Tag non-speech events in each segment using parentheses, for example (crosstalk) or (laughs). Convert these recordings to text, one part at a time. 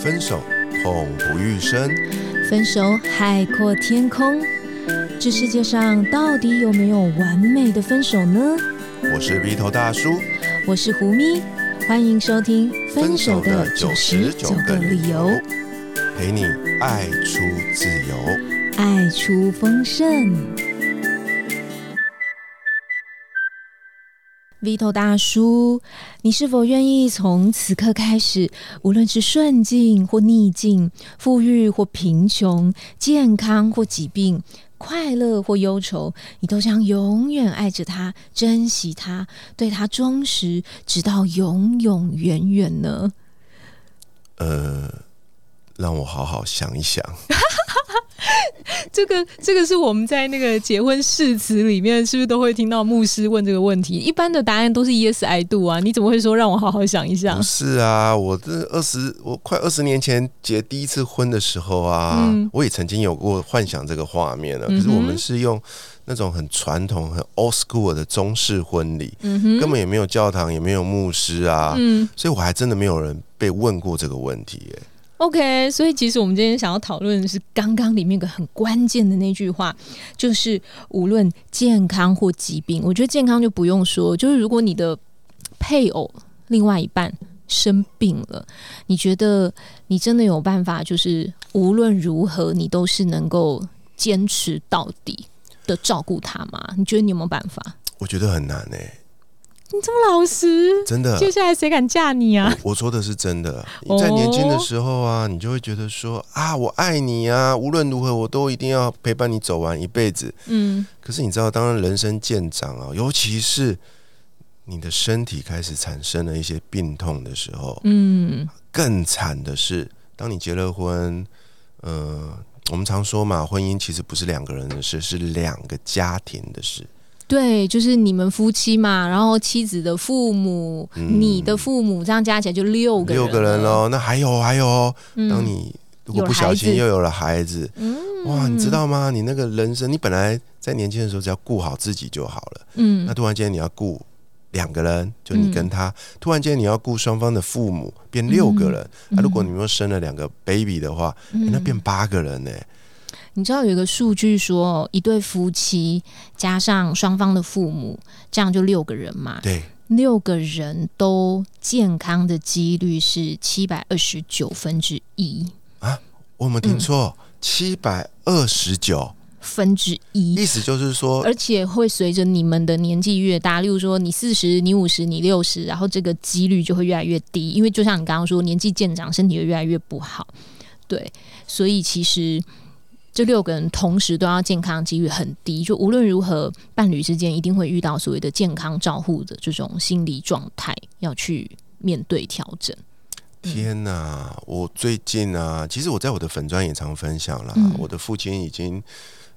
分手痛不欲生，分手海阔天空。这世界上到底有没有完美的分手呢？我是鼻头大叔，我是胡咪，欢迎收听《分手的九十九个理由》，陪你爱出自由，爱出丰盛。Vito 大叔，你是否愿意从此刻开始，无论是顺境或逆境，富裕或贫穷，健康或疾病，快乐或忧愁，你都将永远爱着他，珍惜他，对他忠实，直到永永远远呢？呃，让我好好想一想。(laughs) 这个这个是我们在那个结婚誓词里面，是不是都会听到牧师问这个问题？一般的答案都是 Yes I do 啊，你怎么会说让我好好想一下？不是啊，我这二十我快二十年前结第一次婚的时候啊，我也曾经有过幻想这个画面了。可是我们是用那种很传统、很 old school 的中式婚礼，根本也没有教堂，也没有牧师啊，所以我还真的没有人被问过这个问题耶。OK，所以其实我们今天想要讨论的是刚刚里面个很关键的那句话，就是无论健康或疾病，我觉得健康就不用说，就是如果你的配偶另外一半生病了，你觉得你真的有办法，就是无论如何你都是能够坚持到底的照顾他吗？你觉得你有没有办法？我觉得很难诶。你这么老实，真的，接下来谁敢嫁你啊？我说的是真的。你在年轻的时候啊，你就会觉得说啊，我爱你啊，无论如何我都一定要陪伴你走完一辈子。嗯。可是你知道，当人生渐长啊，尤其是你的身体开始产生了一些病痛的时候，嗯，更惨的是，当你结了婚，呃，我们常说嘛，婚姻其实不是两个人的事，是两个家庭的事。对，就是你们夫妻嘛，然后妻子的父母，你的父母，这样加起来就六个六个人喽。那还有还有，当你如果不小心又有了孩子，哇，你知道吗？你那个人生，你本来在年轻的时候只要顾好自己就好了，嗯，那突然间你要顾两个人，就你跟他，突然间你要顾双方的父母，变六个人。那如果你们生了两个 baby 的话，那变八个人呢？你知道有一个数据说，一对夫妻加上双方的父母，这样就六个人嘛？对，六个人都健康的几率是七百二十九分之一啊！我没听错，七百二十九分之一，意思就是说，而且会随着你们的年纪越大，例如说你四十、你五十、你六十，然后这个几率就会越来越低，因为就像你刚刚说，年纪渐长，身体会越来越不好。对，所以其实。这六个人同时都要健康，几率很低。就无论如何，伴侣之间一定会遇到所谓的健康照护的这种心理状态，要去面对调整。天哪！我最近啊，其实我在我的粉砖也常分享了，我的父亲已经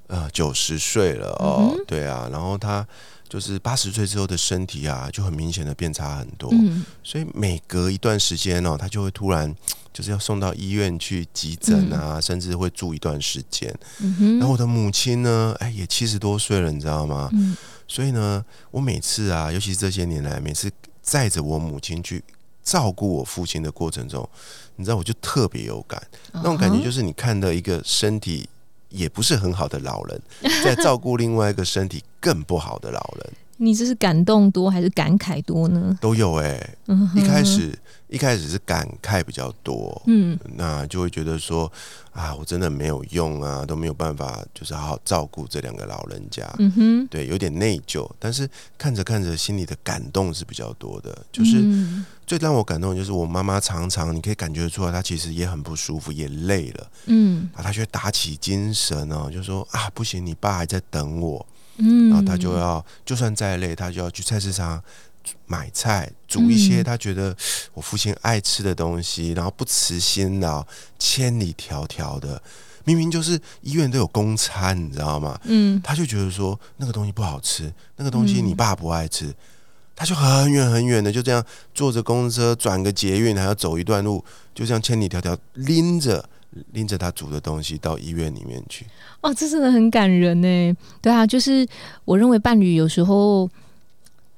呃九十岁了哦，对啊，然后他。就是八十岁之后的身体啊，就很明显的变差很多。嗯，所以每隔一段时间哦，他就会突然 (tsk) 就是要送到医院去急诊啊，甚至会住一段时间。嗯。然后我的母亲呢，哎，也七十多岁了，你知道吗？嗯。所以呢，我每次啊，尤其是这些年来，每次载着我母亲去照顾我父亲的过程中，你知道，我就特别有感。那种感觉就是你看到一个身体。也不是很好的老人，在照顾另外一个身体更不好的老人。你这是感动多还是感慨多呢？都有哎。一开始一开始是感慨比较多，嗯，那就会觉得说啊，我真的没有用啊，都没有办法，就是好好照顾这两个老人家。嗯哼，对，有点内疚。但是看着看着，心里的感动是比较多的。就是最让我感动的就是我妈妈常常，你可以感觉出来，她其实也很不舒服，也累了。嗯，啊，她却打起精神哦，就说啊，不行，你爸还在等我。嗯，然后他就要，就算再累，他就要去菜市场买菜，煮一些他觉得我父亲爱吃的东西，然后不辞辛劳，千里迢迢的，明明就是医院都有公餐，你知道吗？嗯，他就觉得说那个东西不好吃，那个东西你爸不爱吃，他就很远很远的就这样坐着公车转个捷运，还要走一段路，就这样千里迢迢拎着。拎着他煮的东西到医院里面去，哦，这真的很感人呢。对啊，就是我认为伴侣有时候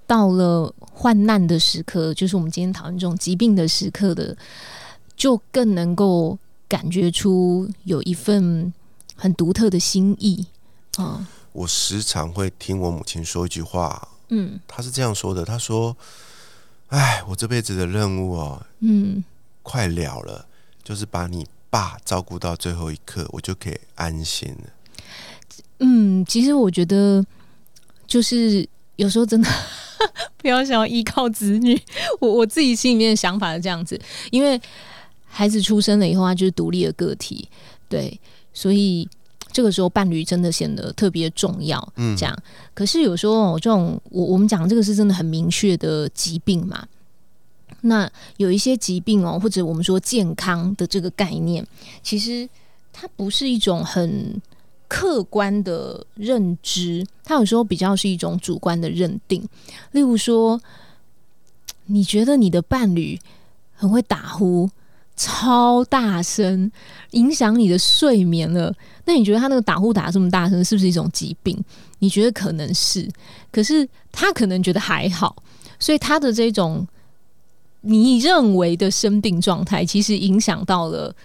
到了患难的时刻，就是我们今天讨论这种疾病的时刻的就更能够感觉出有一份很独特的心意啊。我时常会听我母亲说一句话，嗯，她是这样说的：“她说，哎，我这辈子的任务哦，嗯，快了了，就是把你爸照顾到最后一刻，我就可以安心了。”嗯，其实我觉得，就是有时候真的 (laughs) 不要想要依靠子女。(laughs) 我我自己心里面的想法是这样子，因为孩子出生了以后，他就是独立的个体，对，所以。这个时候，伴侣真的显得特别重要。嗯，这样。可是有时候，这种我我们讲这个是真的很明确的疾病嘛？那有一些疾病哦，或者我们说健康的这个概念，其实它不是一种很客观的认知，它有时候比较是一种主观的认定。例如说，你觉得你的伴侣很会打呼。超大声，影响你的睡眠了。那你觉得他那个打呼打这么大声，是不是一种疾病？你觉得可能是，可是他可能觉得还好。所以他的这种你认为的生病状态，其实影响到了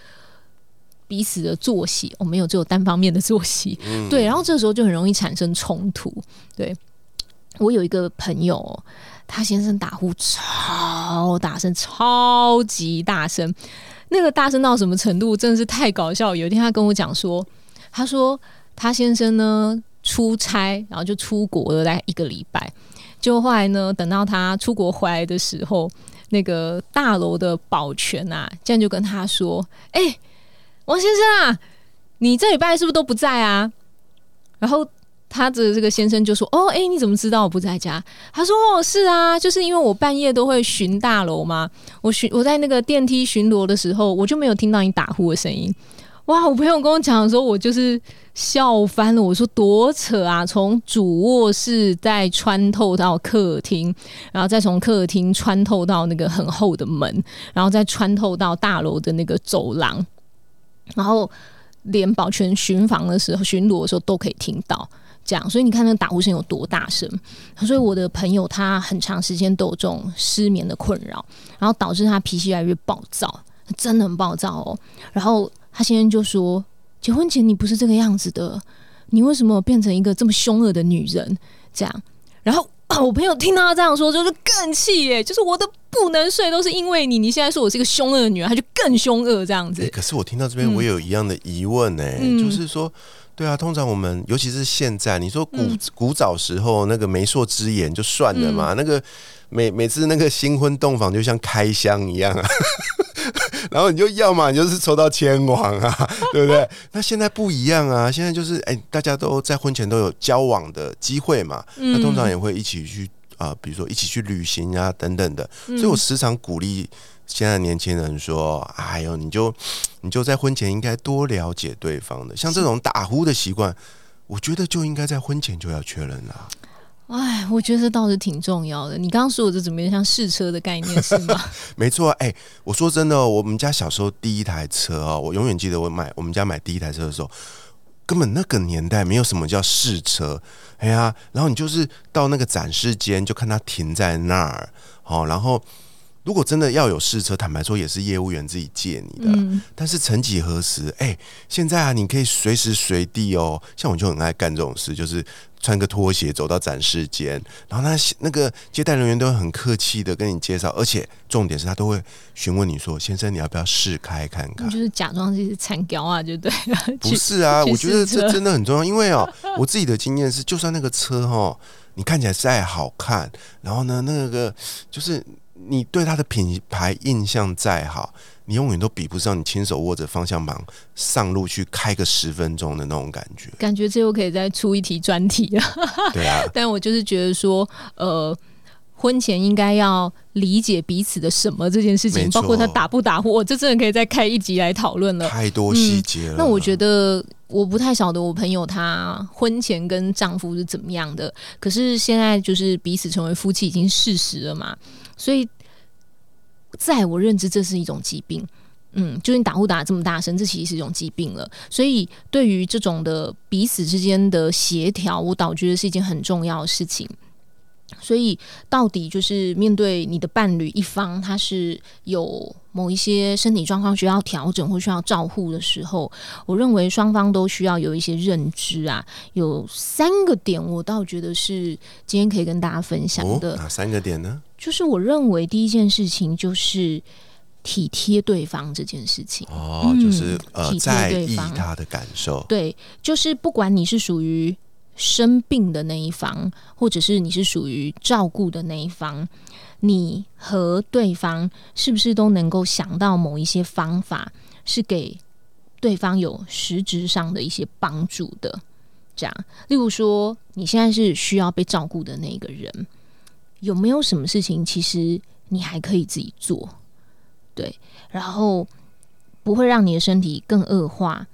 彼此的作息。我没有只有单方面的作息，对。然后这时候就很容易产生冲突。对我有一个朋友。他先生打呼超大声，超级大声，那个大声到什么程度？真的是太搞笑。有一天他跟我讲说，他说他先生呢出差，然后就出国了，大概一个礼拜。就后来呢，等到他出国回来的时候，那个大楼的保全啊，这样就跟他说：“哎，王先生啊，你这礼拜是不是都不在啊？”然后。他的这个先生就说：“哦，哎，你怎么知道我不在家？”他说：“哦，是啊，就是因为我半夜都会巡大楼嘛。我巡我在那个电梯巡逻的时候，我就没有听到你打呼的声音。哇！我朋友跟我讲的时候，我就是笑翻了。我说多扯啊！从主卧室再穿透到客厅，然后再从客厅穿透到那个很厚的门，然后再穿透到大楼的那个走廊，然后连保全巡房的时候、巡逻的时候都可以听到。”这样，所以你看那个打呼声有多大声。所以我的朋友他很长时间都有这种失眠的困扰，然后导致他脾气越来越暴躁，真的很暴躁哦。然后他先生就说：“结婚前你不是这个样子的，你为什么变成一个这么凶恶的女人？”这样，然后啊 (coughs) 我朋友听到他这样说，就是更气耶，就是我的不能睡都是因为你，你现在说我是一个凶恶的女人，他就更凶恶这样子。可是我听到这边，我有一样的疑问呢，就是说。对啊，通常我们尤其是现在，你说古古早时候那个媒妁之言就算了嘛，那个每每次那个新婚洞房就像开箱一样啊，然后你就要嘛，你就是抽到千王啊，(laughs) 对不对？那现在不一样啊，现在就是哎，大家都在婚前都有交往的机会嘛，那通常也会一起去啊，比如说一起去旅行啊等等的，所以我时常鼓励。现在年轻人说：“哎呦，你就你就在婚前应该多了解对方的，像这种打呼的习惯，我觉得就应该在婚前就要确认了。”哎，我觉得这倒是挺重要的。你刚刚说我这怎么样像试车的概念是吗？(laughs) 没错，哎，我说真的，我们家小时候第一台车啊，我永远记得我买我们家买第一台车的时候，根本那个年代没有什么叫试车，哎呀，然后你就是到那个展示间就看它停在那儿，好，然后。如果真的要有试车，坦白说也是业务员自己借你的。但是曾几何时，哎，现在啊，你可以随时随地哦。像我就很爱干这种事，就是穿个拖鞋走到展示间，然后那那个接待人员都会很客气的跟你介绍，而且重点是他都会询问你说：“先生，你要不要试开看看？”就是假装是惨屌啊，就对了。不是啊，我觉得这真的很重要，因为哦，(laughs) 我自己的经验是，就算那个车哦，你看起来再好看，然后呢，那个就是。你对他的品牌印象再好，你永远都比不上你亲手握着方向盘上路去开个十分钟的那种感觉。感觉这又可以再出一题专题了。(laughs) 对啊，(laughs) 但我就是觉得说，呃，婚前应该要理解彼此的什么这件事情，包括他打不打呼，我这真的可以再开一集来讨论了。太多细节了。那我觉得我不太晓得我朋友她婚前跟丈夫是怎么样的，可是现在就是彼此成为夫妻已经事实了嘛。所以，在我认知，这是一种疾病。嗯，就你打呼打这么大声，这其实是一种疾病了。所以，对于这种的彼此之间的协调，我倒觉得是一件很重要的事情。所以，到底就是面对你的伴侣一方，他是有某一些身体状况需要调整或需要照护的时候，我认为双方都需要有一些认知啊。有三个点，我倒觉得是今天可以跟大家分享的。哪三个点呢？就是我认为第一件事情就是体贴对方这件事情。哦，就是呃，在意他的感受。对，就是不管你是属于。生病的那一方，或者是你是属于照顾的那一方，你和对方是不是都能够想到某一些方法，是给对方有实质上的一些帮助的？这样，例如说，你现在是需要被照顾的那个人，有没有什么事情其实你还可以自己做？对，然后不会让你的身体更恶化。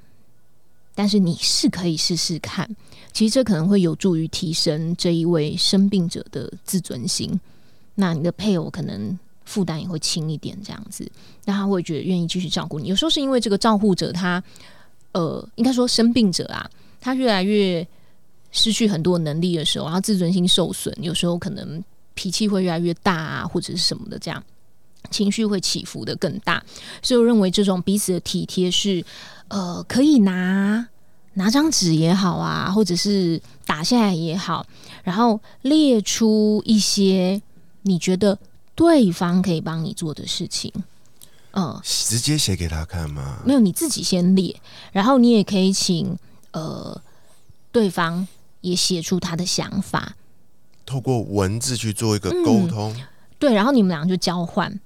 但是你是可以试试看，其实这可能会有助于提升这一位生病者的自尊心。那你的配偶可能负担也会轻一点，这样子，那他会觉得愿意继续照顾你。有时候是因为这个照护者他，呃，应该说生病者啊，他越来越失去很多能力的时候，然后自尊心受损，有时候可能脾气会越来越大啊，或者是什么的，这样情绪会起伏的更大。所以我认为这种彼此的体贴是。呃，可以拿拿张纸也好啊，或者是打下来也好，然后列出一些你觉得对方可以帮你做的事情。嗯，直接写给他看吗？没有，你自己先列，然后你也可以请呃对方也写出他的想法，透过文字去做一个沟通。对，然后你们两个就交换。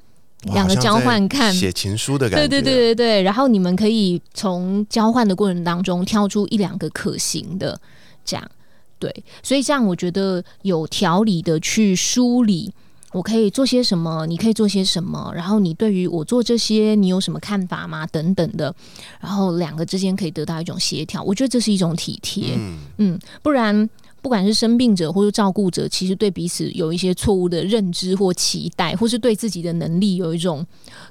两个交换看写情书的感觉，对对对对对。然后你们可以从交换的过程当中挑出一两个可行的，这样对。所以这样我觉得有条理的去梳理，我可以做些什么，你可以做些什么。然后你对于我做这些，你有什么看法吗？等等的。然后两个之间可以得到一种协调，我觉得这是一种体贴。嗯，不然。不管是生病者或是照顾者，其实对彼此有一些错误的认知或期待，或是对自己的能力有一种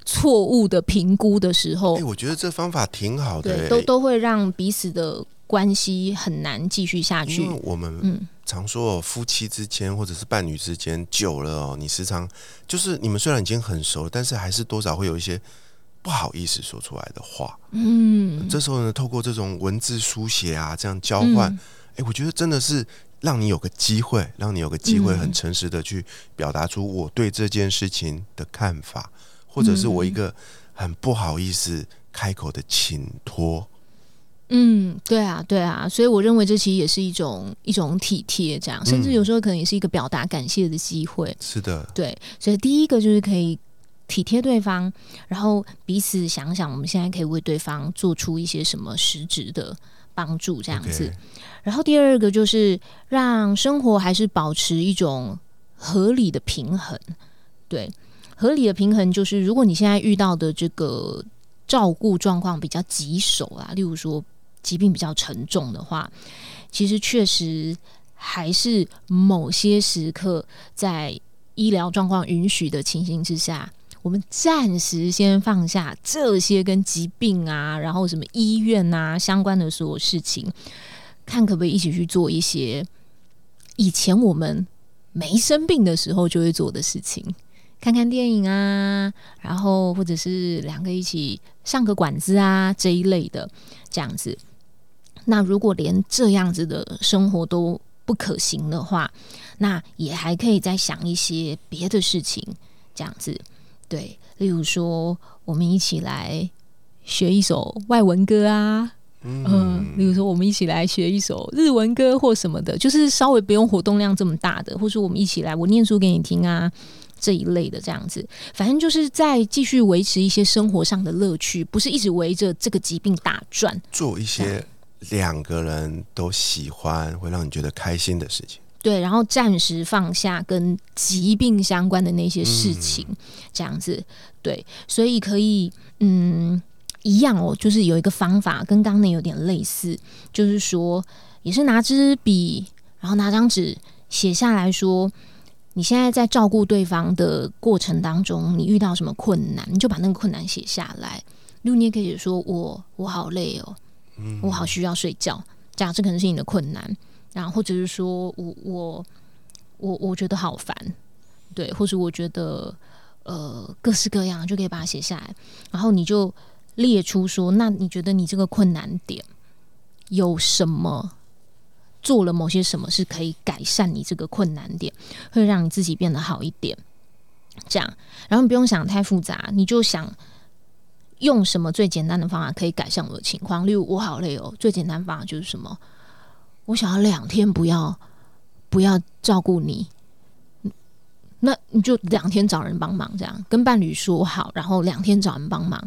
错误的评估的时候，哎，我觉得这方法挺好的，都都会让彼此的关系很难继续下去。因为我们嗯常说夫妻之间或者是伴侣之间久了哦，你时常就是你们虽然已经很熟，但是还是多少会有一些不好意思说出来的话。嗯，这时候呢，透过这种文字书写啊，这样交换。哎，我觉得真的是让你有个机会，让你有个机会，很诚实的去表达出我对这件事情的看法，或者是我一个很不好意思开口的请托。嗯，对啊，对啊，所以我认为这其实也是一种一种体贴，这样，甚至有时候可能也是一个表达感谢的机会。是的，对，所以第一个就是可以体贴对方，然后彼此想想，我们现在可以为对方做出一些什么实质的。帮助这样子，然后第二个就是让生活还是保持一种合理的平衡。对，合理的平衡就是，如果你现在遇到的这个照顾状况比较棘手啊，例如说疾病比较沉重的话，其实确实还是某些时刻在医疗状况允许的情形之下。我们暂时先放下这些跟疾病啊，然后什么医院啊相关的所有事情，看可不可以一起去做一些以前我们没生病的时候就会做的事情，看看电影啊，然后或者是两个一起上个馆子啊这一类的这样子。那如果连这样子的生活都不可行的话，那也还可以再想一些别的事情，这样子。对，例如说，我们一起来学一首外文歌啊，嗯，例如说，我们一起来学一首日文歌或什么的，就是稍微不用活动量这么大的，或者说我们一起来我念书给你听啊这一类的，这样子，反正就是在继续维持一些生活上的乐趣，不是一直围着这个疾病打转，做一些两个人都喜欢、会让你觉得开心的事情。对，然后暂时放下跟疾病相关的那些事情，这样子，对，所以可以，嗯，一样哦，就是有一个方法跟刚刚那有点类似，就是说，也是拿支笔，然后拿张纸写下来说，你现在在照顾对方的过程当中，你遇到什么困难，你就把那个困难写下来。如果你也可以说，我我好累哦，我好需要睡觉，这样这可能是你的困难。然后或者是说我我我我觉得好烦，对，或者我觉得呃各式各样，就可以把它写下来，然后你就列出说，那你觉得你这个困难点有什么？做了某些什么是可以改善你这个困难点，会让你自己变得好一点，这样，然后你不用想太复杂，你就想用什么最简单的方法可以改善我的情况。例如，我好累哦，最简单方法就是什么？我想要两天不要不要照顾你，那你就两天找人帮忙，这样跟伴侣说好，然后两天找人帮忙，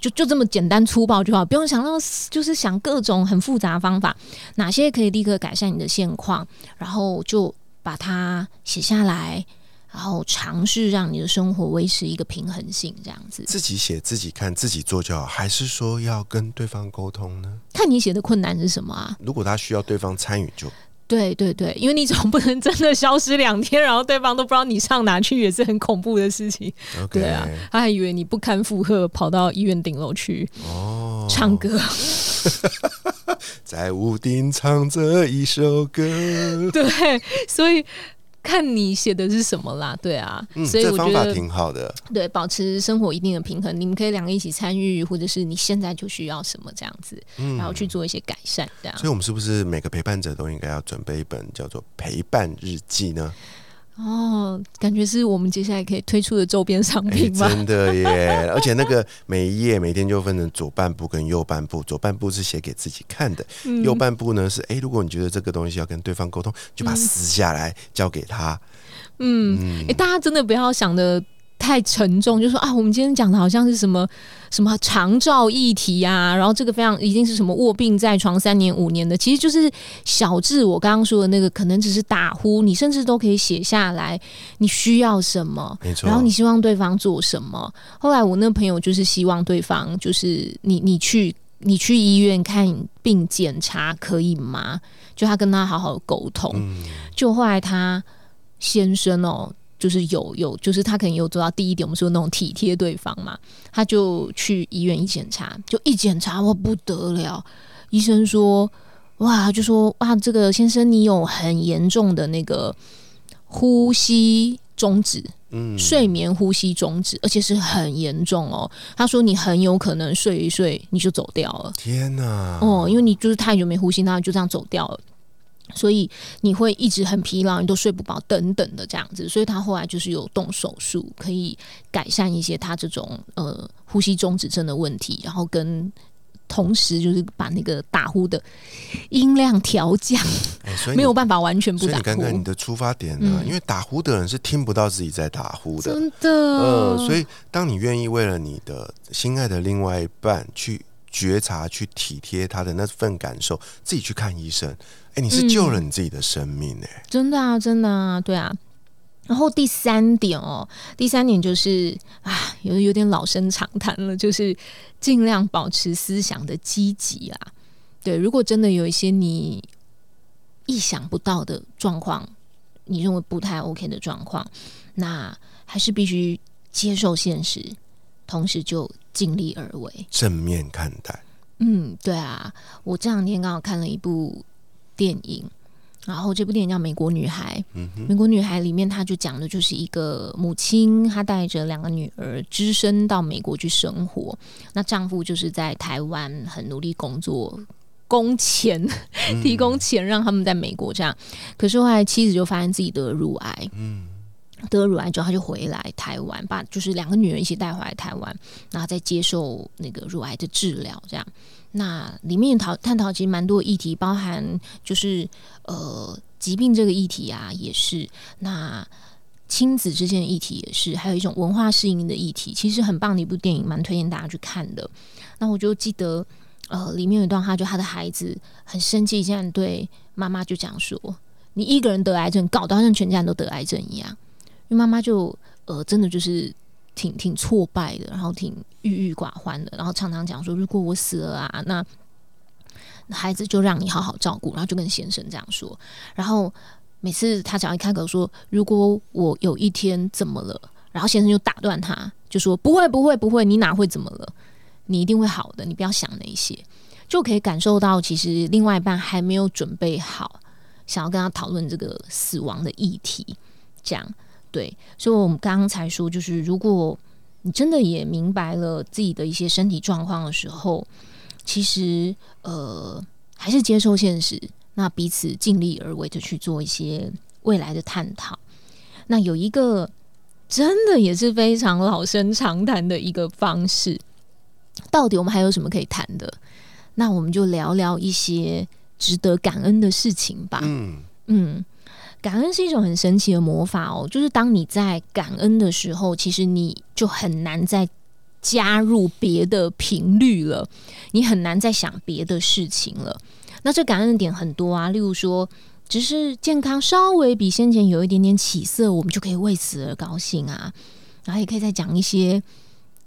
就就这么简单粗暴就好，不用想到就是想各种很复杂的方法，哪些可以立刻改善你的现况，然后就把它写下来，然后尝试让你的生活维持一个平衡性，这样子。自己写自己看自己做就好，还是说要跟对方沟通呢？看你写的困难是什么啊？如果他需要对方参与，就对对对，因为你总不能真的消失两天，然后对方都不知道你上哪去，也是很恐怖的事情。对啊，他还以为你不堪负荷，跑到医院顶楼去哦唱歌，(laughs) 在屋顶唱着一首歌。(laughs) 对，所以。看你写的是什么啦，对啊，所以我觉得挺好的。对，保持生活一定的平衡，你们可以两个一起参与，或者是你现在就需要什么这样子，然后去做一些改善，这样。所以，我们是不是每个陪伴者都应该要准备一本叫做陪伴日记呢？哦，感觉是我们接下来可以推出的周边商品吗？真的耶！(laughs) 而且那个每一页每天就分成左半部跟右半部，左半部是写给自己看的，右半部呢是哎，如果你觉得这个东西要跟对方沟通，就把它撕下来交给他。嗯，哎，大家真的不要想的。太沉重，就说啊，我们今天讲的好像是什么什么长照议题啊，然后这个非常一定是什么卧病在床三年五年的，其实就是小智我刚刚说的那个，可能只是打呼，你甚至都可以写下来，你需要什么，没错，然后你希望对方做什么。后来我那个朋友就是希望对方就是你你去你去医院看病检查可以吗？就他跟他好好沟通，就后来他先生哦。就是有有，就是他可能有做到第一点，我们说那种体贴对方嘛，他就去医院一检查，就一检查哇不得了，医生说哇，就说哇，这个先生你有很严重的那个呼吸终止，嗯，睡眠呼吸终止，而且是很严重哦。他说你很有可能睡一睡你就走掉了，天哪！哦，因为你就是太久没呼吸，那就这样走掉了。所以你会一直很疲劳，你都睡不饱，等等的这样子。所以他后来就是有动手术，可以改善一些他这种呃呼吸中止症的问题，然后跟同时就是把那个打呼的音量调降，没有办法完全不打呼。看看你的出发点呢？因为打呼的人是听不到自己在打呼的，真的。呃，所以当你愿意为了你的心爱的另外一半去觉察、去体贴他的那份感受，自己去看医生。哎，你是救了你自己的生命哎！真的啊，真的啊，对啊。然后第三点哦，第三点就是啊，有有点老生常谈了，就是尽量保持思想的积极啊。对，如果真的有一些你意想不到的状况，你认为不太 OK 的状况，那还是必须接受现实，同时就尽力而为，正面看待。嗯，对啊，我这两天刚好看了一部。电影，然后这部电影叫《美国女孩》。嗯，《美国女孩》里面，她就讲的就是一个母亲，她带着两个女儿，只身到美国去生活。那丈夫就是在台湾很努力工作，工钱 (laughs) 提供钱让他们在美国这样。可是后来妻子就发现自己得乳癌，嗯，得乳癌之后，他就回来台湾，把就是两个女儿一起带回来台湾，然后再接受那个乳癌的治疗，这样。那里面讨探讨其实蛮多议题，包含就是呃疾病这个议题啊，也是那亲子之间的议题也是，还有一种文化适应的议题，其实很棒的一部电影，蛮推荐大家去看的。那我就记得呃里面有一段话，就他的孩子很生气，竟然对妈妈就讲说：“你一个人得癌症，搞得好像全家人都得癌症一样。”妈妈就呃真的就是。挺挺挫败的，然后挺郁郁寡欢的，然后常常讲说：“如果我死了啊，那孩子就让你好好照顾。”然后就跟先生这样说。然后每次他只要一开口说：“如果我有一天怎么了？”然后先生就打断他，就说：“不会，不会，不会，你哪会怎么了？你一定会好的，你不要想那些。”就可以感受到，其实另外一半还没有准备好想要跟他讨论这个死亡的议题。这样对，所以我们刚刚才说，就是如果你真的也明白了自己的一些身体状况的时候，其实呃，还是接受现实，那彼此尽力而为的去做一些未来的探讨。那有一个真的也是非常老生常谈的一个方式，到底我们还有什么可以谈的？那我们就聊聊一些值得感恩的事情吧。嗯嗯。感恩是一种很神奇的魔法哦，就是当你在感恩的时候，其实你就很难再加入别的频率了，你很难再想别的事情了。那这感恩的点很多啊，例如说，只是健康稍微比先前有一点点起色，我们就可以为此而高兴啊。然后也可以再讲一些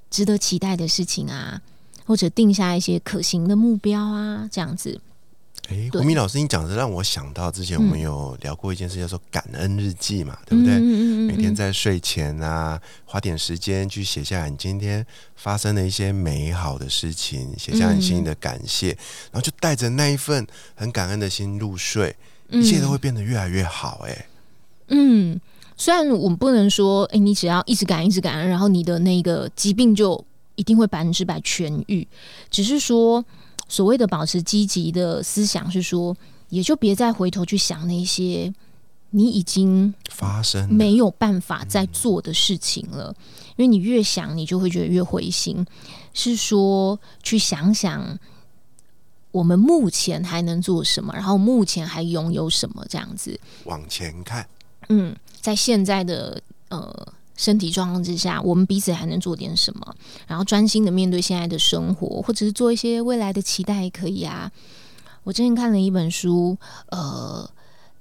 值得期待的事情啊，或者定下一些可行的目标啊，这样子。哎，胡明老师，你讲的让我想到之前我们有聊过一件事，叫做感恩日记嘛，对不对？每天在睡前啊，花点时间去写下你今天发生的一些美好的事情，写下你心里的感谢，然后就带着那一份很感恩的心入睡，一切都会变得越来越好。哎，嗯，虽然我们不能说，哎，你只要一直感恩，一直感恩，然后你的那个疾病就一定会百分之百痊愈，只是说。所谓的保持积极的思想，是说，也就别再回头去想那些你已经发生没有办法再做的事情了，因为你越想，你就会觉得越灰心。是说，去想想我们目前还能做什么，然后目前还拥有什么，这样子往前看。嗯，在现在的呃。身体状况之下，我们彼此还能做点什么？然后专心的面对现在的生活，或者是做一些未来的期待也可以啊。我之前看了一本书，呃，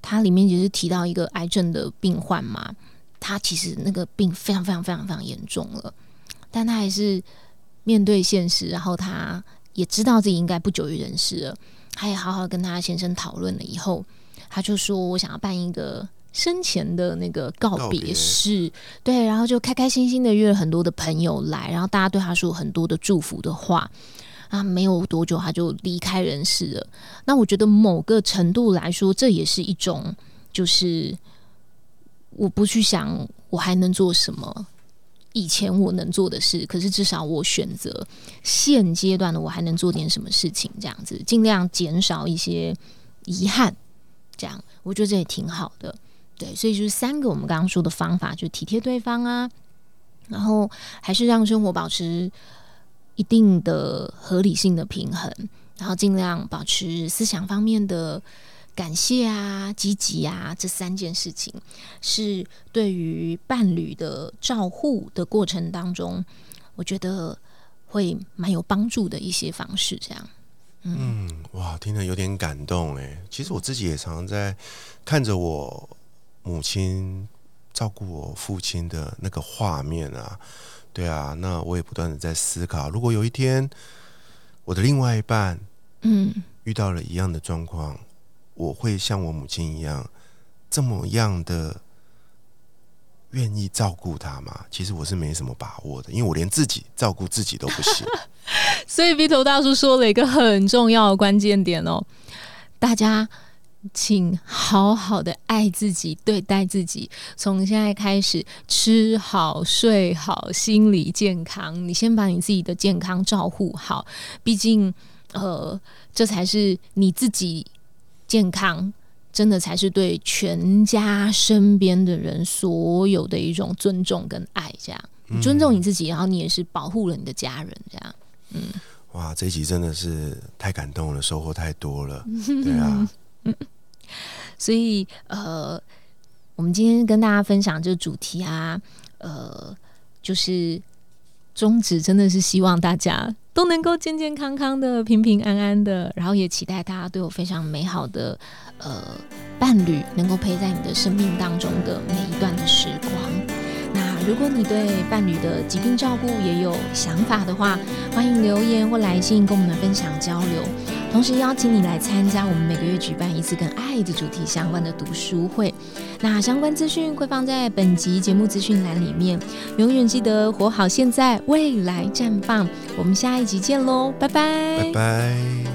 它里面其实提到一个癌症的病患嘛，他其实那个病非常非常非常非常严重了，但他还是面对现实，然后他也知道自己应该不久于人世了，他也好好跟他先生讨论了以后，他就说我想要办一个。生前的那个告别式，对，然后就开开心心的约了很多的朋友来，然后大家对他说很多的祝福的话，啊，没有多久他就离开人世了。那我觉得某个程度来说，这也是一种，就是我不去想我还能做什么，以前我能做的事，可是至少我选择现阶段的我还能做点什么事情，这样子尽量减少一些遗憾，这样我觉得这也挺好的。对，所以就是三个我们刚刚说的方法，就体贴对方啊，然后还是让生活保持一定的合理性的平衡，然后尽量保持思想方面的感谢啊、积极啊，这三件事情是对于伴侣的照护的过程当中，我觉得会蛮有帮助的一些方式。这样，嗯，哇，听得有点感动哎。其实我自己也常常在看着我。母亲照顾我父亲的那个画面啊，对啊，那我也不断的在思考，如果有一天我的另外一半，嗯，遇到了一样的状况，我会像我母亲一样这么样的愿意照顾他吗？其实我是没什么把握的，因为我连自己照顾自己都不行。(laughs) 所以 V 头大叔说了一个很重要的关键点哦，大家。请好好的爱自己，对待自己。从现在开始，吃好、睡好，心理健康。你先把你自己的健康照顾好，毕竟，呃，这才是你自己健康，真的才是对全家身边的人所有的一种尊重跟爱。这样，尊重你自己，然后你也是保护了你的家人。这样，嗯，哇，这一集真的是太感动了，收获太多了。(laughs) 对啊。所以，呃，我们今天跟大家分享这个主题啊，呃，就是宗旨真的是希望大家都能够健健康康的、平平安安的，然后也期待大家都有非常美好的呃伴侣，能够陪在你的生命当中的每一段的时光。那如果你对伴侣的疾病照顾也有想法的话，欢迎留言或来信跟我们分享交流。同时邀请你来参加我们每个月举办一次跟爱的主题相关的读书会，那相关资讯会放在本集节目资讯栏里面。永远记得活好现在，未来绽放。我们下一集见喽，拜拜，拜拜。